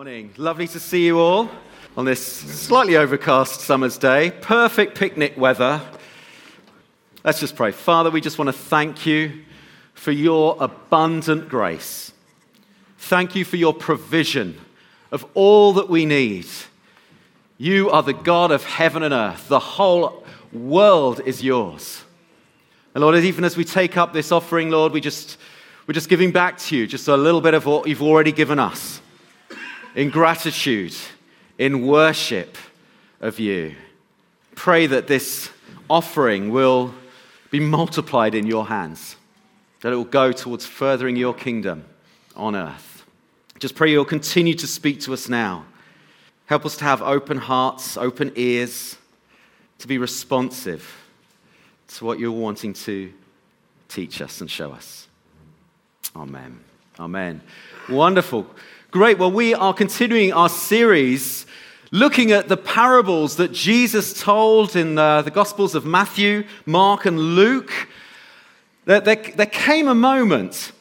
Morning. Lovely to see you all on this slightly overcast summer's day. Perfect picnic weather. Let's just pray. Father, we just want to thank you for your abundant grace. Thank you for your provision of all that we need. You are the God of heaven and earth. The whole world is yours. And Lord, even as we take up this offering, Lord, we just, we're just giving back to you just a little bit of what you've already given us in gratitude, in worship of you. Pray that this offering will be multiplied in your hands, that it will go towards furthering your kingdom on earth. Just pray you'll continue to speak to us now. Help us to have open hearts, open ears, to be responsive to what you're wanting to teach us and show us. Amen. Amen. Wonderful. Great. Well, we are continuing our series looking at the parables that Jesus told in uh, the Gospels of Matthew, Mark, and Luke. There, there, there came a moment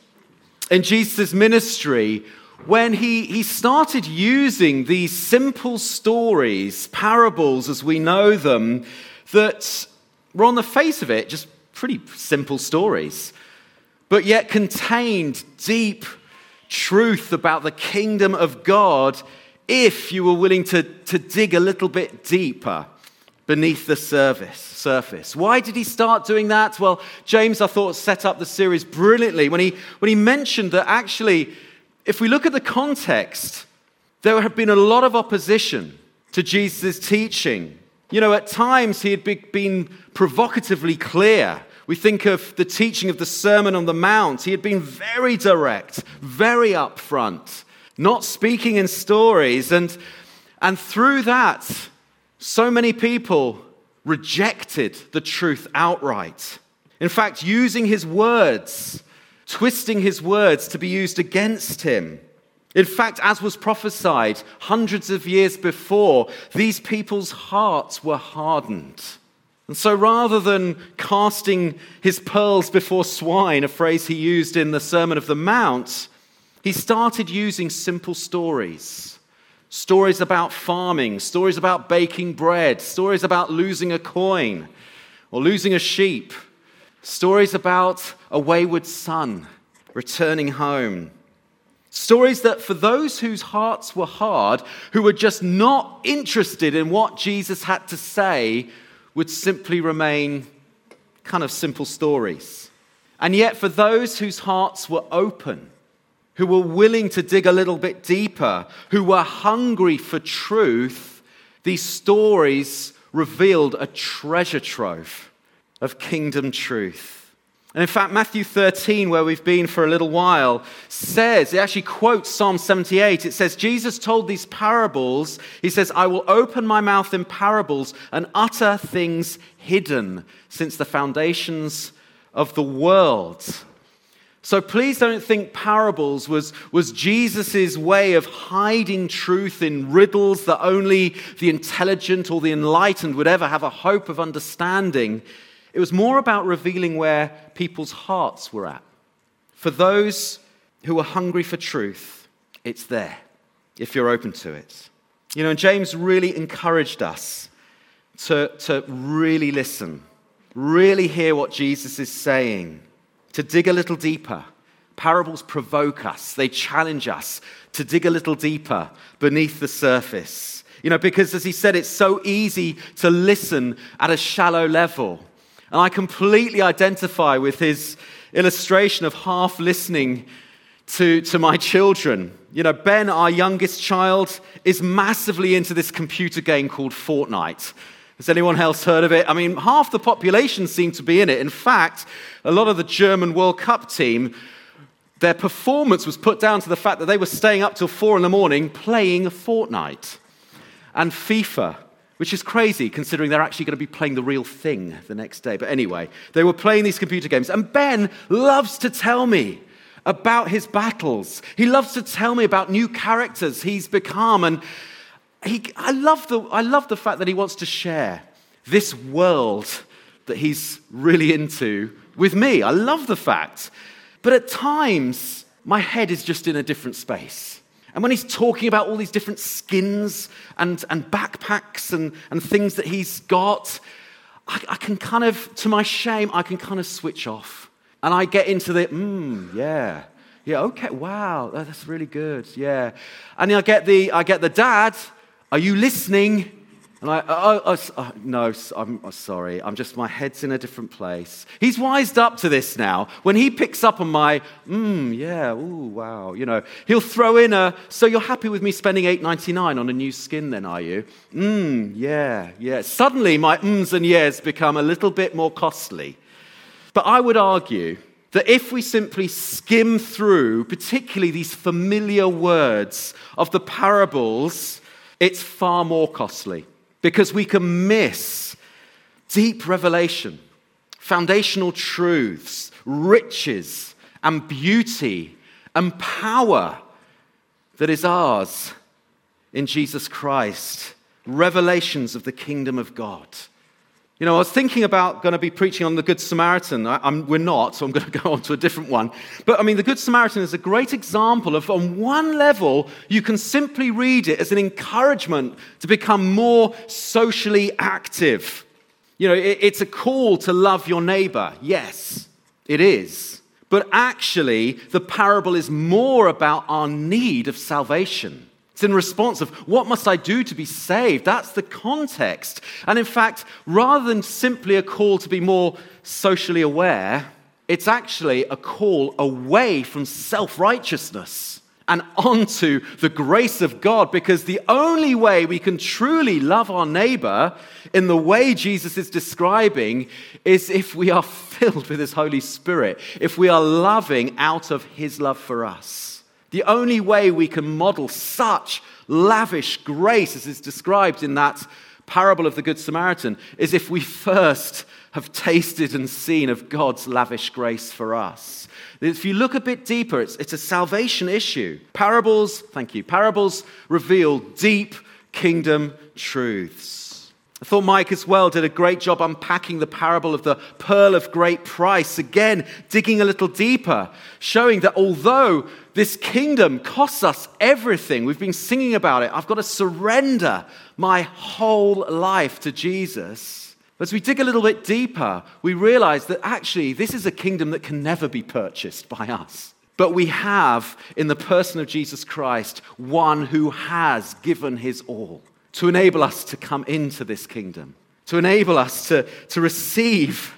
in Jesus' ministry when he, he started using these simple stories, parables as we know them, that were on the face of it just pretty simple stories, but yet contained deep truth about the kingdom of God if you were willing to, to dig a little bit deeper beneath the surface, surface. Why did he start doing that? Well, James, I thought, set up the series brilliantly when he, when he mentioned that actually, if we look at the context, there had been a lot of opposition to Jesus' teaching. You know, at times he had been provocatively clear we think of the teaching of the Sermon on the Mount. He had been very direct, very upfront, not speaking in stories. And, and through that, so many people rejected the truth outright. In fact, using his words, twisting his words to be used against him. In fact, as was prophesied hundreds of years before, these people's hearts were hardened. And so rather than casting his pearls before swine, a phrase he used in the Sermon of the Mount, he started using simple stories. Stories about farming, stories about baking bread, stories about losing a coin or losing a sheep, stories about a wayward son returning home. Stories that for those whose hearts were hard, who were just not interested in what Jesus had to say, would simply remain kind of simple stories. And yet, for those whose hearts were open, who were willing to dig a little bit deeper, who were hungry for truth, these stories revealed a treasure trove of kingdom truth. And in fact, Matthew 13, where we've been for a little while, says, it actually quotes Psalm 78. It says, Jesus told these parables. He says, I will open my mouth in parables and utter things hidden since the foundations of the world. So please don't think parables was, was Jesus' way of hiding truth in riddles that only the intelligent or the enlightened would ever have a hope of understanding. It was more about revealing where people's hearts were at. For those who are hungry for truth, it's there if you're open to it. You know, and James really encouraged us to, to really listen, really hear what Jesus is saying, to dig a little deeper. Parables provoke us, they challenge us to dig a little deeper beneath the surface. You know, because as he said, it's so easy to listen at a shallow level. And I completely identify with his illustration of half listening to, to my children. You know, Ben, our youngest child, is massively into this computer game called Fortnite. Has anyone else heard of it? I mean, half the population seem to be in it. In fact, a lot of the German World Cup team, their performance was put down to the fact that they were staying up till four in the morning playing Fortnite and FIFA which is crazy considering they're actually going to be playing the real thing the next day. But anyway, they were playing these computer games, and Ben loves to tell me about his battles. He loves to tell me about new characters he's become, and he, I, love the, I love the fact that he wants to share this world that he's really into with me. I love the fact. But at times, my head is just in a different space. And when he's talking about all these different skins and, and backpacks and, and things that he's got, I, I can kind of, to my shame, I can kind of switch off. And I get into the, mmm, yeah, yeah, okay, wow, oh, that's really good, yeah. And I get the, I get the dad, are you listening? And I, oh, oh, oh, no, I'm oh, sorry. I'm just, my head's in a different place. He's wised up to this now. When he picks up on my, mmm, yeah, ooh, wow, you know, he'll throw in a, so you're happy with me spending $8.99 on a new skin then, are you? Mmm, yeah, yeah. Suddenly my mms and yes become a little bit more costly. But I would argue that if we simply skim through, particularly these familiar words of the parables, it's far more costly because we can miss deep revelation, foundational truths, riches, and beauty and power that is ours in Jesus Christ, revelations of the kingdom of God. You know, I was thinking about going to be preaching on the Good Samaritan. I, we're not, so I'm going to go on to a different one. But I mean, the Good Samaritan is a great example of, on one level, you can simply read it as an encouragement to become more socially active. You know, it, it's a call to love your neighbor. Yes, it is. But actually, the parable is more about our need of salvation. It's in response of, what must I do to be saved? That's the context. And in fact, rather than simply a call to be more socially aware, it's actually a call away from self righteousness and onto the grace of God because the only way we can truly love our neighbor in the way Jesus is describing is if we are filled with His Holy Spirit, if we are loving out of His love for us. The only way we can model such lavish grace as is described in that parable of the Good Samaritan is if we first have tasted and seen of God's lavish grace for us. If you look a bit deeper, it's, it's a salvation issue. Parables, thank you, parables reveal deep kingdom truths. I thought Mike as well did a great job unpacking the parable of the pearl of great price. Again, digging a little deeper, showing that although this kingdom costs us everything, we've been singing about it, I've got to surrender my whole life to Jesus. As we dig a little bit deeper, we realize that actually this is a kingdom that can never be purchased by us. But we have, in the person of Jesus Christ, one who has given his all to enable us to come into this kingdom, to enable us to, to receive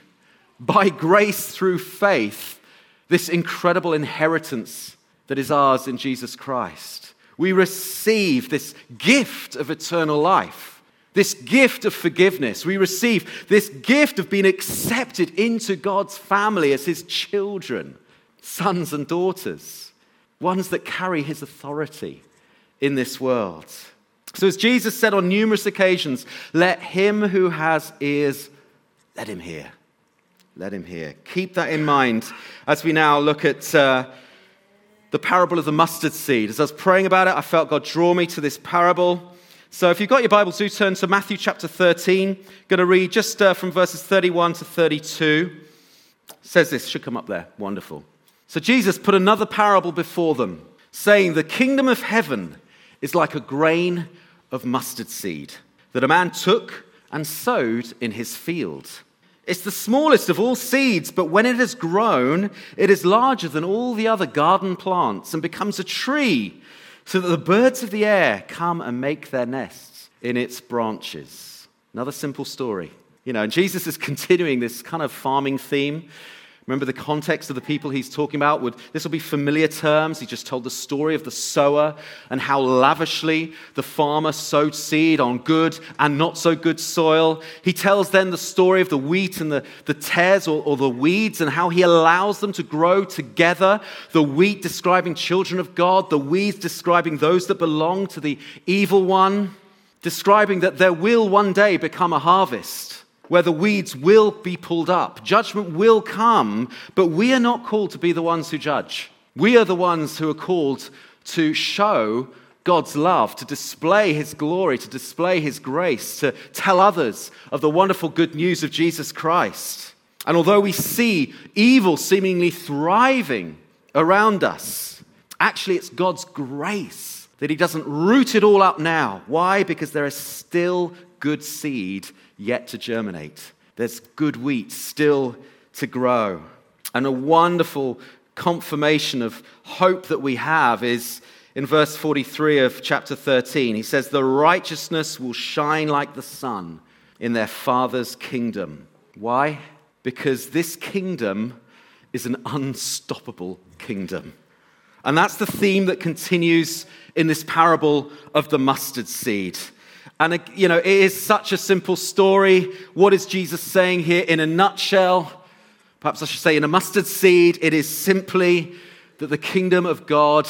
by grace through faith this incredible inheritance that is ours in Jesus Christ. We receive this gift of eternal life, this gift of forgiveness. We receive this gift of being accepted into God's family as His children, sons and daughters, ones that carry His authority in this world. So, as Jesus said on numerous occasions, let him who has ears, let him hear. Let him hear. Keep that in mind as we now look at uh, the parable of the mustard seed. As I was praying about it, I felt God draw me to this parable. So, if you've got your Bibles, do turn to Matthew chapter 13. I'm going to read just uh, from verses 31 to 32. It says this, should come up there. Wonderful. So, Jesus put another parable before them, saying, The kingdom of heaven is like a grain of mustard seed that a man took and sowed in his field. It's the smallest of all seeds, but when it has grown, it is larger than all the other garden plants and becomes a tree, so that the birds of the air come and make their nests in its branches. Another simple story. You know, and Jesus is continuing this kind of farming theme. Remember the context of the people he's talking about? Would, this will be familiar terms. He just told the story of the sower and how lavishly the farmer sowed seed on good and not so good soil. He tells then the story of the wheat and the, the tares or, or the weeds and how he allows them to grow together. The wheat describing children of God, the weeds describing those that belong to the evil one, describing that there will one day become a harvest where the weeds will be pulled up. Judgment will come, but we are not called to be the ones who judge. We are the ones who are called to show God's love, to display His glory, to display His grace, to tell others of the wonderful good news of Jesus Christ. And although we see evil seemingly thriving around us, actually it's God's grace that he doesn't root it all up now. Why? Because there is still good seed yet to germinate. There's good wheat still to grow. And a wonderful confirmation of hope that we have is in verse 43 of chapter 13. He says, The righteousness will shine like the sun in their Father's kingdom. Why? Because this kingdom is an unstoppable kingdom. And that's the theme that continues in this parable of the mustard seed. And, you know, it is such a simple story. What is Jesus saying here in a nutshell? Perhaps I should say, in a mustard seed, it is simply that the kingdom of God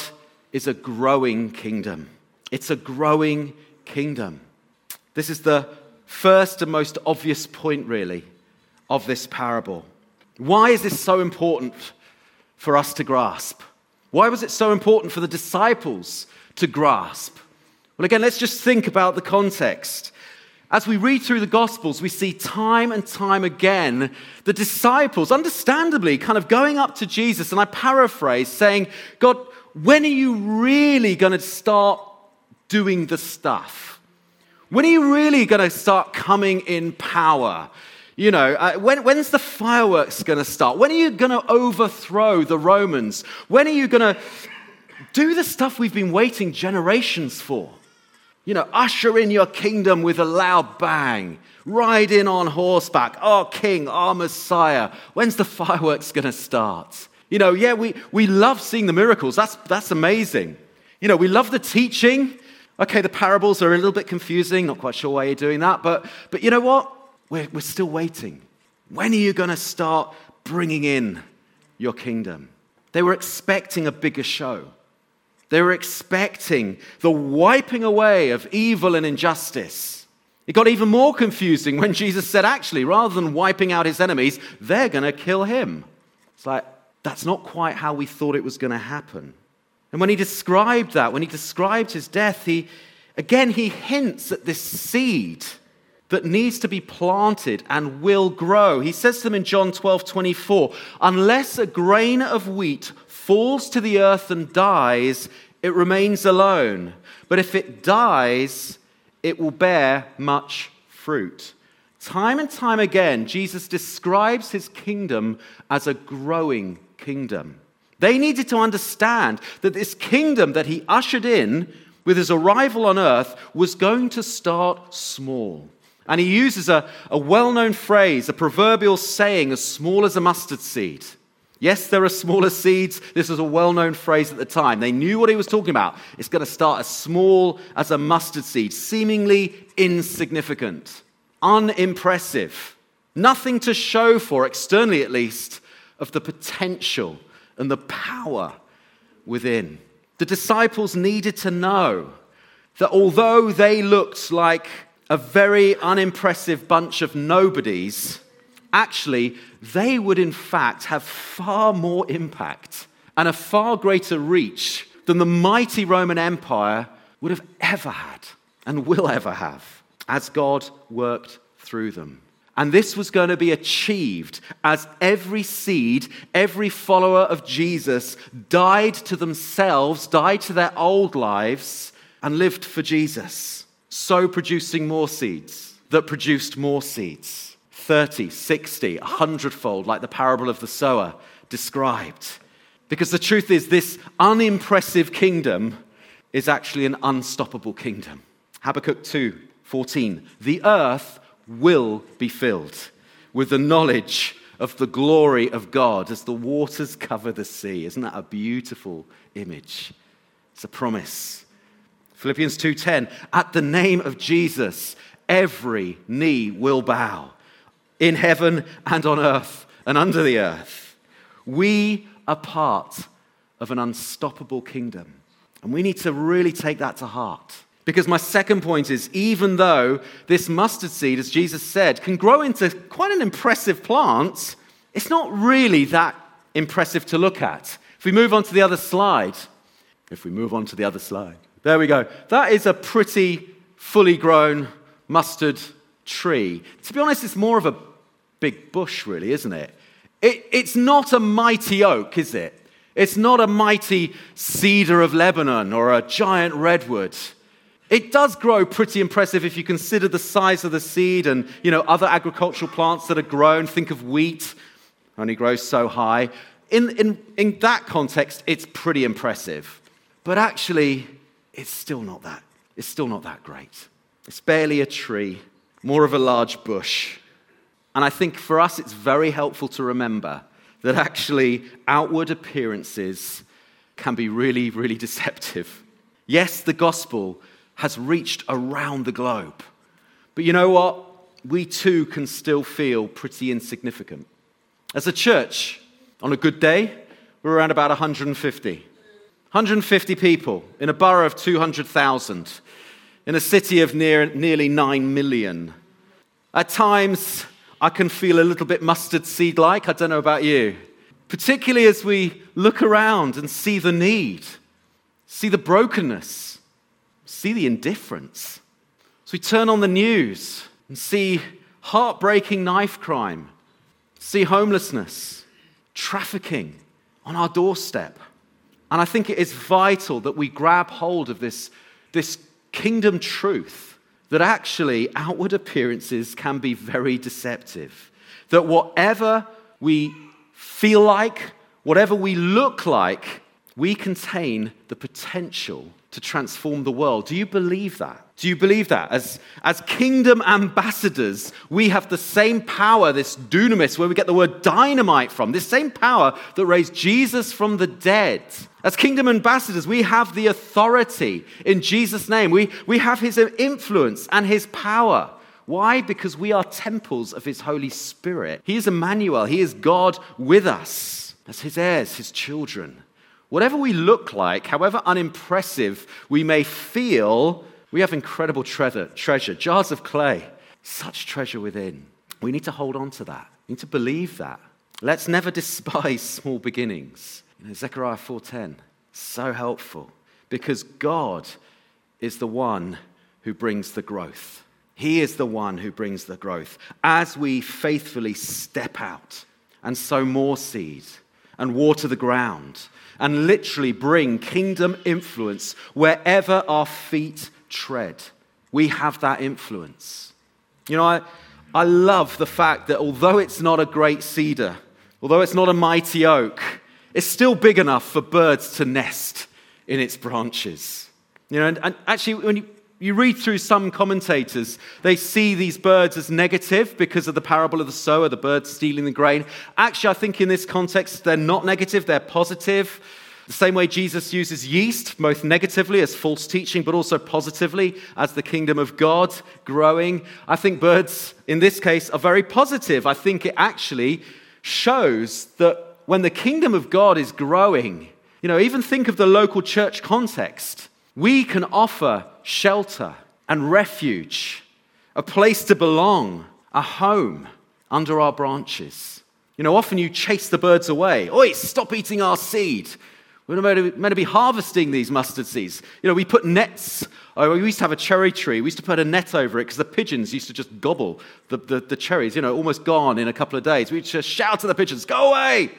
is a growing kingdom. It's a growing kingdom. This is the first and most obvious point, really, of this parable. Why is this so important for us to grasp? Why was it so important for the disciples to grasp? Well, again, let's just think about the context. As we read through the Gospels, we see time and time again the disciples, understandably, kind of going up to Jesus, and I paraphrase, saying, God, when are you really going to start doing the stuff? When are you really going to start coming in power? You know, uh, when, when's the fireworks going to start? When are you going to overthrow the Romans? When are you going to do the stuff we've been waiting generations for? You know, usher in your kingdom with a loud bang. Ride in on horseback. Our king, our Messiah. When's the fireworks going to start? You know, yeah, we, we love seeing the miracles. That's, that's amazing. You know, we love the teaching. Okay, the parables are a little bit confusing. Not quite sure why you're doing that. But, but you know what? We're, we're still waiting. When are you going to start bringing in your kingdom? They were expecting a bigger show. They were expecting the wiping away of evil and injustice. It got even more confusing when Jesus said, actually, rather than wiping out his enemies, they're going to kill him. It's like, that's not quite how we thought it was going to happen. And when he described that, when he described his death, he, again, he hints at this seed that needs to be planted and will grow. He says to them in John 12 24, unless a grain of wheat falls to the earth and dies, it remains alone. But if it dies, it will bear much fruit. Time and time again, Jesus describes his kingdom as a growing kingdom. They needed to understand that this kingdom that he ushered in with his arrival on earth was going to start small. And he uses a, a well known phrase, a proverbial saying, as small as a mustard seed. Yes, there are smaller seeds. This was a well known phrase at the time. They knew what he was talking about. It's going to start as small as a mustard seed, seemingly insignificant, unimpressive, nothing to show for, externally at least, of the potential and the power within. The disciples needed to know that although they looked like a very unimpressive bunch of nobodies, actually, they would in fact have far more impact and a far greater reach than the mighty Roman Empire would have ever had and will ever have as God worked through them. And this was going to be achieved as every seed, every follower of Jesus died to themselves, died to their old lives, and lived for Jesus. So producing more seeds that produced more seeds. 30, 60, 100 fold, like the parable of the sower described. Because the truth is, this unimpressive kingdom is actually an unstoppable kingdom. Habakkuk 2 14. The earth will be filled with the knowledge of the glory of God as the waters cover the sea. Isn't that a beautiful image? It's a promise. Philippians 2:10 At the name of Jesus every knee will bow in heaven and on earth and under the earth. We are part of an unstoppable kingdom. And we need to really take that to heart. Because my second point is even though this mustard seed, as Jesus said, can grow into quite an impressive plant, it's not really that impressive to look at. If we move on to the other slide, if we move on to the other slide, there we go. That is a pretty fully grown mustard tree. To be honest, it's more of a big bush, really, isn't it? it? It's not a mighty oak, is it? It's not a mighty cedar of Lebanon or a giant redwood. It does grow pretty impressive if you consider the size of the seed and you know, other agricultural plants that are grown. Think of wheat, only grows so high. In, in, in that context, it's pretty impressive. But actually, it's still not that. It's still not that great. It's barely a tree, more of a large bush. And I think for us, it's very helpful to remember that actually outward appearances can be really, really deceptive. Yes, the gospel has reached around the globe. But you know what? We too can still feel pretty insignificant. As a church, on a good day, we're around about 150. 150 people in a borough of 200,000, in a city of near, nearly 9 million. At times, I can feel a little bit mustard seed like. I don't know about you. Particularly as we look around and see the need, see the brokenness, see the indifference. As we turn on the news and see heartbreaking knife crime, see homelessness, trafficking on our doorstep. And I think it is vital that we grab hold of this, this kingdom truth that actually outward appearances can be very deceptive. That whatever we feel like, whatever we look like, we contain the potential to transform the world. Do you believe that? Do you believe that? As, as kingdom ambassadors, we have the same power, this dunamis, where we get the word dynamite from, this same power that raised Jesus from the dead. As kingdom ambassadors, we have the authority in Jesus' name. We, we have his influence and his power. Why? Because we are temples of his Holy Spirit. He is Emmanuel, he is God with us as his heirs, his children. Whatever we look like, however unimpressive we may feel, we have incredible treasure, treasure, jars of clay, such treasure within. We need to hold on to that. We need to believe that. Let's never despise small beginnings. You know, Zechariah 4:10, so helpful because God is the one who brings the growth. He is the one who brings the growth. As we faithfully step out and sow more seed and water the ground and literally bring kingdom influence wherever our feet tread. We have that influence. You know, I, I love the fact that although it's not a great cedar, although it's not a mighty oak, it's still big enough for birds to nest in its branches. You know, and, and actually, when you, you read through some commentators, they see these birds as negative because of the parable of the sower, the birds stealing the grain. Actually, I think in this context, they're not negative, they're positive. The same way Jesus uses yeast, both negatively as false teaching, but also positively as the kingdom of God growing. I think birds, in this case, are very positive. I think it actually shows that when the kingdom of God is growing, you know, even think of the local church context. We can offer shelter and refuge, a place to belong, a home under our branches. You know, often you chase the birds away. Oi, stop eating our seed. We're meant to be harvesting these mustard seeds. You know, we put nets. Oh, we used to have a cherry tree. We used to put a net over it because the pigeons used to just gobble the, the, the, cherries, you know, almost gone in a couple of days. We'd just shout to the pigeons, go away.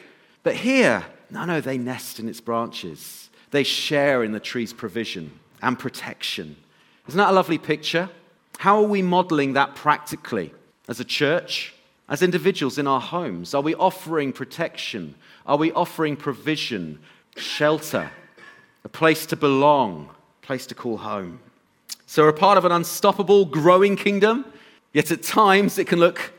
But here, no, no, they nest in its branches. They share in the tree's provision and protection. Isn't that a lovely picture? How are we modeling that practically as a church, as individuals in our homes? Are we offering protection? Are we offering provision? shelter, a place to belong, a place to call home. So we're part of an unstoppable, growing kingdom, yet at times it can look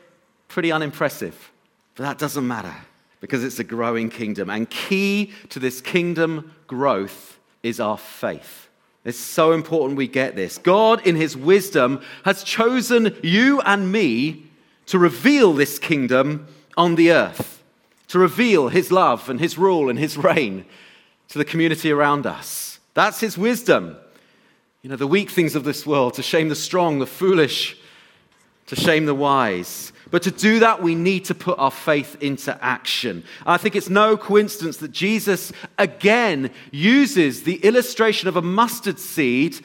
pretty unimpressive. But that doesn't matter because it's a growing kingdom. And key to this kingdom growth is our faith. It's so important we get this. God, in His wisdom, has chosen you and me to reveal this kingdom on the earth, to reveal His love and His rule and His reign to the community around us. That's his wisdom. You know, the weak things of this world, to shame the strong, the foolish, to shame the wise. But to do that, we need to put our faith into action. I think it's no coincidence that Jesus again uses the illustration of a mustard seed,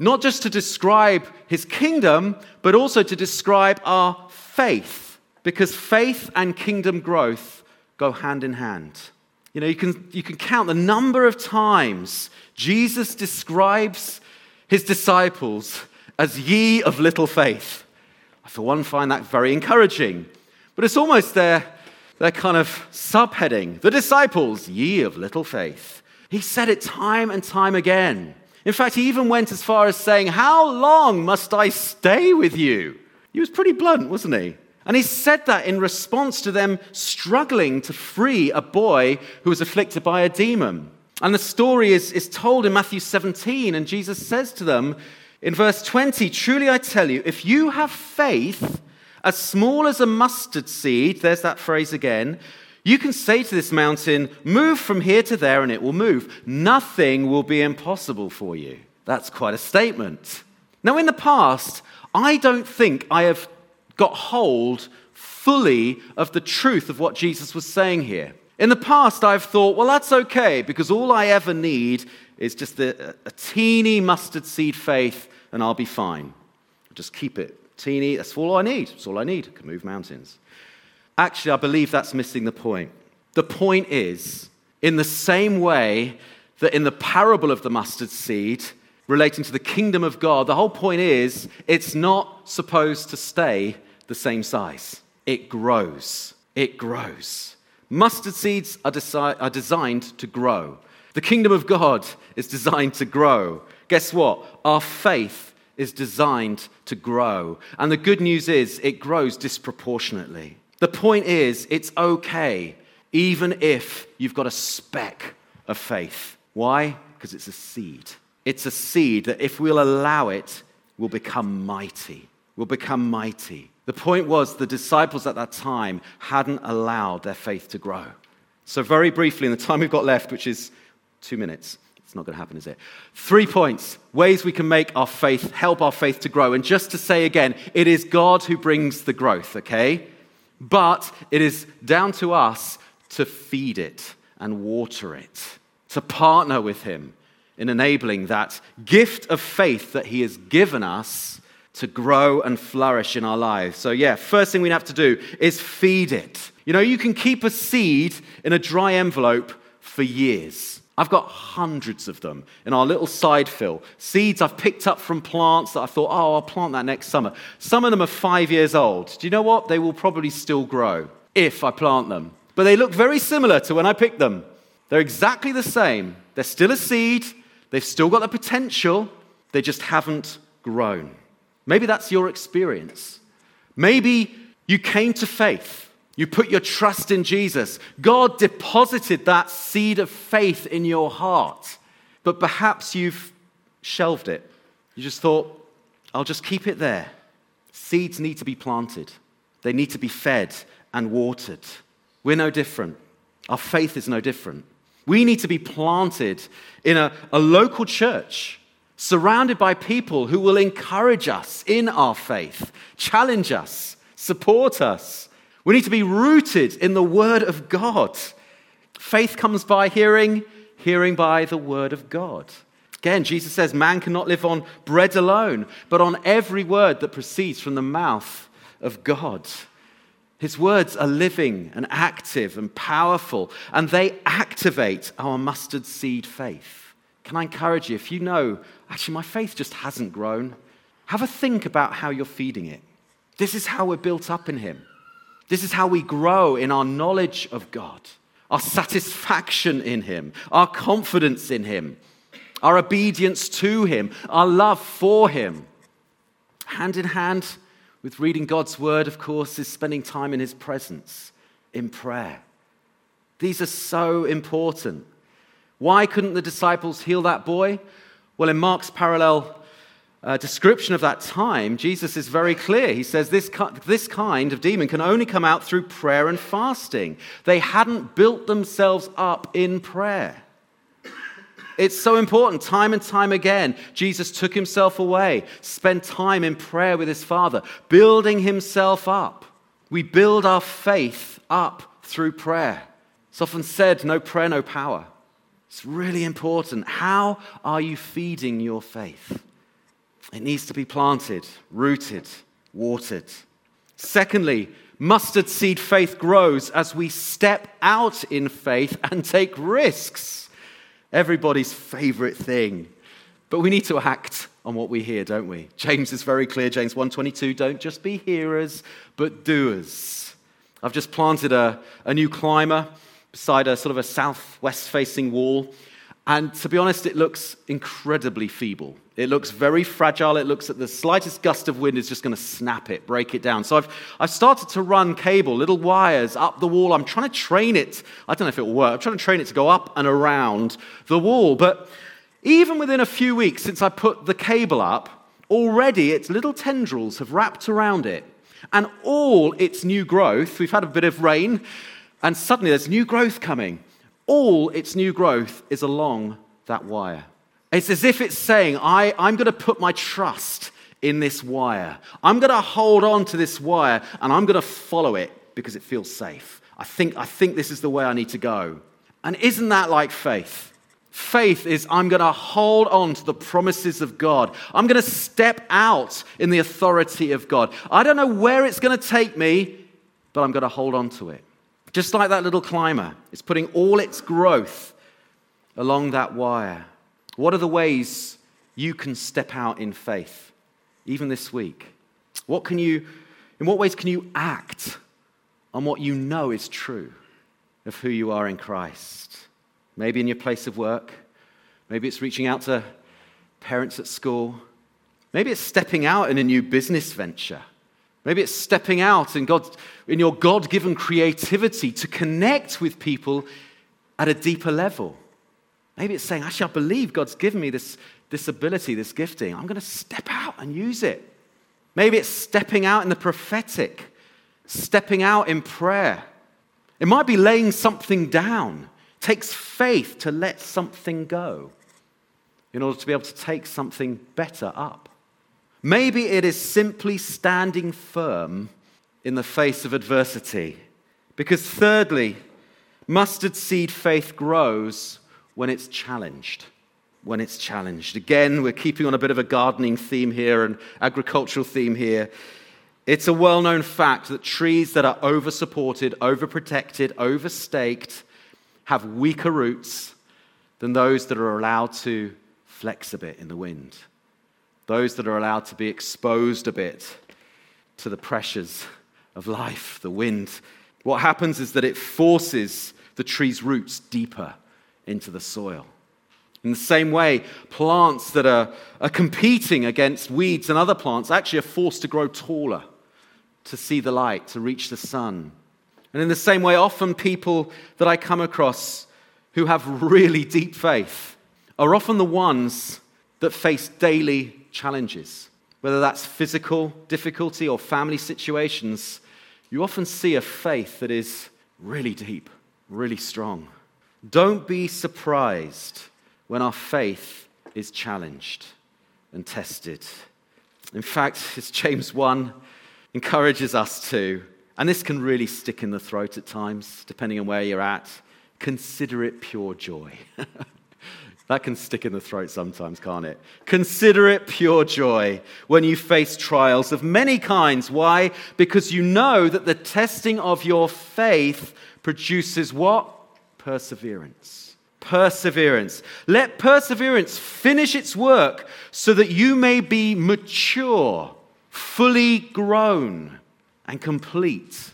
not just to describe his kingdom, but also to describe our faith. Because faith and kingdom growth go hand in hand. You know, you can, you can count the number of times Jesus describes his disciples as ye of little faith. I, for one, find that very encouraging. But it's almost their, their kind of subheading the disciples, ye of little faith. He said it time and time again. In fact, he even went as far as saying, How long must I stay with you? He was pretty blunt, wasn't he? And he said that in response to them struggling to free a boy who was afflicted by a demon. And the story is, is told in Matthew 17, and Jesus says to them in verse 20 Truly I tell you, if you have faith as small as a mustard seed, there's that phrase again, you can say to this mountain, Move from here to there, and it will move. Nothing will be impossible for you. That's quite a statement. Now, in the past, I don't think I have got hold fully of the truth of what Jesus was saying here. In the past, I've thought, well, that's okay because all I ever need is just a, a teeny mustard seed faith and I'll be fine. just keep it teeny. That's all I need. That's all I need. I can move mountains. Actually, I believe that's missing the point. The point is, in the same way that in the parable of the mustard seed, relating to the kingdom of God, the whole point is it's not supposed to stay the same size. It grows. It grows. Mustard seeds are, desi- are designed to grow. The kingdom of God is designed to grow. Guess what? Our faith is designed to grow. And the good news is it grows disproportionately. The point is, it's okay, even if you've got a speck of faith. Why? Because it's a seed. It's a seed that if we'll allow it, will become mighty. Will become mighty. The point was the disciples at that time hadn't allowed their faith to grow. So, very briefly, in the time we've got left, which is two minutes, it's not going to happen, is it? Three points ways we can make our faith, help our faith to grow. And just to say again, it is God who brings the growth, okay? But it is down to us to feed it and water it, to partner with Him in enabling that gift of faith that He has given us to grow and flourish in our lives. So, yeah, first thing we have to do is feed it. You know, you can keep a seed in a dry envelope for years. I've got hundreds of them in our little side fill. Seeds I've picked up from plants that I thought, oh, I'll plant that next summer. Some of them are five years old. Do you know what? They will probably still grow if I plant them. But they look very similar to when I picked them. They're exactly the same. They're still a seed, they've still got the potential, they just haven't grown. Maybe that's your experience. Maybe you came to faith. You put your trust in Jesus. God deposited that seed of faith in your heart, but perhaps you've shelved it. You just thought, I'll just keep it there. Seeds need to be planted, they need to be fed and watered. We're no different. Our faith is no different. We need to be planted in a, a local church surrounded by people who will encourage us in our faith, challenge us, support us. We need to be rooted in the Word of God. Faith comes by hearing, hearing by the Word of God. Again, Jesus says, Man cannot live on bread alone, but on every word that proceeds from the mouth of God. His words are living and active and powerful, and they activate our mustard seed faith. Can I encourage you, if you know, actually, my faith just hasn't grown, have a think about how you're feeding it. This is how we're built up in Him. This is how we grow in our knowledge of God, our satisfaction in Him, our confidence in Him, our obedience to Him, our love for Him. Hand in hand with reading God's Word, of course, is spending time in His presence in prayer. These are so important. Why couldn't the disciples heal that boy? Well, in Mark's parallel uh, description of that time, Jesus is very clear. He says this, this kind of demon can only come out through prayer and fasting. They hadn't built themselves up in prayer. It's so important. Time and time again, Jesus took himself away, spent time in prayer with his Father, building himself up. We build our faith up through prayer. It's often said no prayer, no power. It's really important. How are you feeding your faith? It needs to be planted, rooted, watered. Secondly, mustard seed faith grows as we step out in faith and take risks. Everybody's favorite thing. But we need to act on what we hear, don't we? James is very clear, James 1:22, don't just be hearers, but doers. I've just planted a, a new climber beside a sort of a southwest facing wall. And to be honest, it looks incredibly feeble. It looks very fragile. It looks at the slightest gust of wind is just going to snap it, break it down. So I've, I've started to run cable, little wires up the wall. I'm trying to train it. I don't know if it will work. I'm trying to train it to go up and around the wall. But even within a few weeks since I put the cable up, already its little tendrils have wrapped around it. And all its new growth, we've had a bit of rain, and suddenly there's new growth coming. All its new growth is along that wire. It's as if it's saying, I, I'm going to put my trust in this wire. I'm going to hold on to this wire and I'm going to follow it because it feels safe. I think, I think this is the way I need to go. And isn't that like faith? Faith is I'm going to hold on to the promises of God. I'm going to step out in the authority of God. I don't know where it's going to take me, but I'm going to hold on to it. Just like that little climber, it's putting all its growth along that wire. What are the ways you can step out in faith, even this week? What can you, in what ways can you act on what you know is true of who you are in Christ? Maybe in your place of work. Maybe it's reaching out to parents at school. Maybe it's stepping out in a new business venture. Maybe it's stepping out in, God, in your God given creativity to connect with people at a deeper level. Maybe it's saying, actually, I believe God's given me this, this ability, this gifting. I'm going to step out and use it. Maybe it's stepping out in the prophetic, stepping out in prayer. It might be laying something down takes faith to let something go in order to be able to take something better up. Maybe it is simply standing firm in the face of adversity. Because, thirdly, mustard seed faith grows when it's challenged. When it's challenged. Again, we're keeping on a bit of a gardening theme here and agricultural theme here. It's a well known fact that trees that are over supported, over protected, over staked have weaker roots than those that are allowed to flex a bit in the wind, those that are allowed to be exposed a bit to the pressures of life, the wind. What happens is that it forces the tree's roots deeper into the soil. In the same way, plants that are, are competing against weeds and other plants actually are forced to grow taller, to see the light, to reach the sun. And in the same way, often people that I come across who have really deep faith are often the ones that face daily challenges. Whether that's physical difficulty or family situations, you often see a faith that is really deep, really strong. Don't be surprised when our faith is challenged and tested. In fact, as James 1 encourages us to, and this can really stick in the throat at times, depending on where you're at. Consider it pure joy. that can stick in the throat sometimes, can't it? Consider it pure joy when you face trials of many kinds. Why? Because you know that the testing of your faith produces what? Perseverance. Perseverance. Let perseverance finish its work so that you may be mature, fully grown and complete,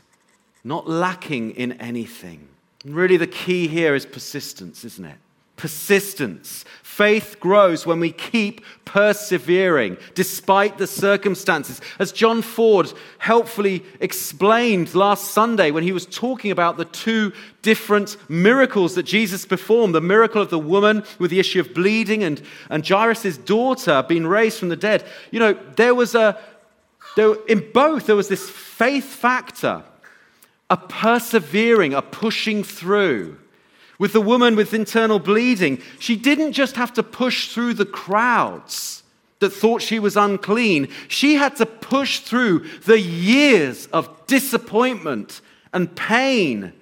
not lacking in anything. And really, the key here is persistence, isn't it? Persistence. Faith grows when we keep persevering despite the circumstances. As John Ford helpfully explained last Sunday when he was talking about the two different miracles that Jesus performed the miracle of the woman with the issue of bleeding and, and Jairus' daughter being raised from the dead. You know, there was a, there, in both, there was this faith factor, a persevering, a pushing through. With the woman with internal bleeding, she didn't just have to push through the crowds that thought she was unclean. She had to push through the years of disappointment and pain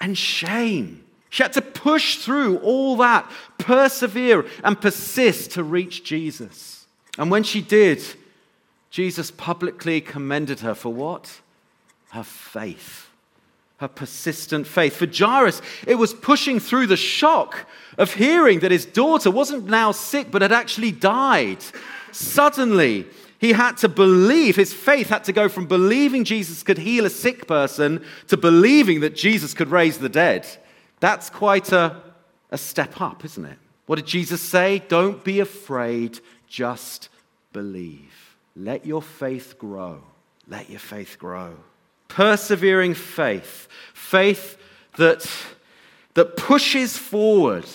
and shame. She had to push through all that, persevere and persist to reach Jesus. And when she did, Jesus publicly commended her for what? Her faith. Persistent faith. For Jairus, it was pushing through the shock of hearing that his daughter wasn't now sick, but had actually died. Suddenly, he had to believe, his faith had to go from believing Jesus could heal a sick person to believing that Jesus could raise the dead. That's quite a, a step up, isn't it? What did Jesus say? Don't be afraid, just believe. Let your faith grow. Let your faith grow. Persevering faith, faith that, that pushes forward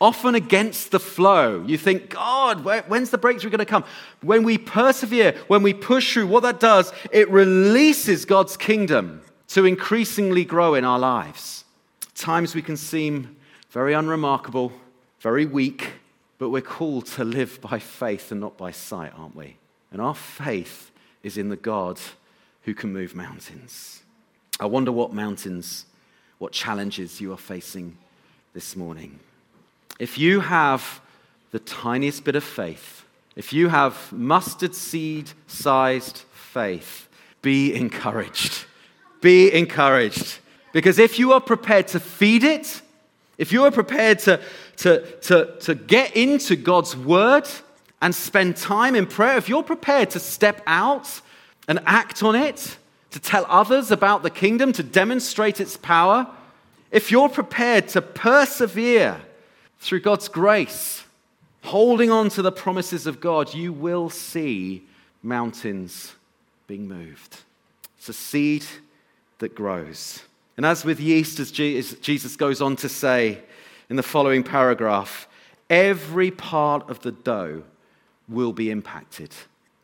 often against the flow. You think, God, when's the breakthrough going to come? When we persevere, when we push through, what that does, it releases God's kingdom to increasingly grow in our lives. At times we can seem very unremarkable, very weak, but we're called to live by faith and not by sight, aren't we? And our faith is in the God who can move mountains. I wonder what mountains, what challenges you are facing this morning. If you have the tiniest bit of faith, if you have mustard seed sized faith, be encouraged. Be encouraged. Because if you are prepared to feed it, if you are prepared to, to, to, to get into God's word and spend time in prayer, if you're prepared to step out and act on it, to tell others about the kingdom, to demonstrate its power, if you're prepared to persevere through God's grace, holding on to the promises of God, you will see mountains being moved. It's a seed that grows. And as with yeast, as Jesus goes on to say in the following paragraph, every part of the dough will be impacted.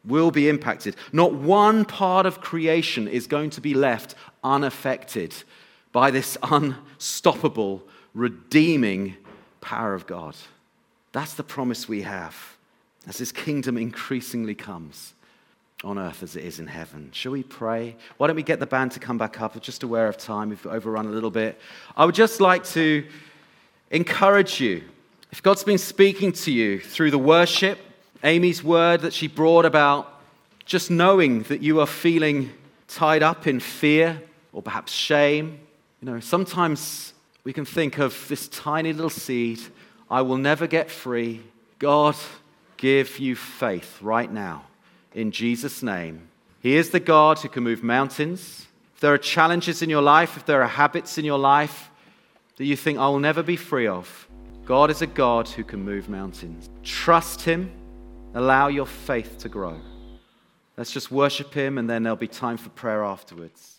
Will be impacted. Not one part of creation is going to be left unaffected by this unstoppable, redeeming power of God. That's the promise we have as his kingdom increasingly comes on earth as it is in heaven. Shall we pray? Why don't we get the band to come back up? We're just aware of time. We've overrun a little bit. I would just like to encourage you. If God's been speaking to you through the worship, Amy's word that she brought about just knowing that you are feeling tied up in fear or perhaps shame, you know, sometimes we can think of this tiny little seed. I will never get free. God, give you faith right now in Jesus' name. He is the God who can move mountains. If there are challenges in your life, if there are habits in your life that you think I will never be free of, God is a God who can move mountains. Trust Him. Allow your faith to grow. Let's just worship Him, and then there'll be time for prayer afterwards.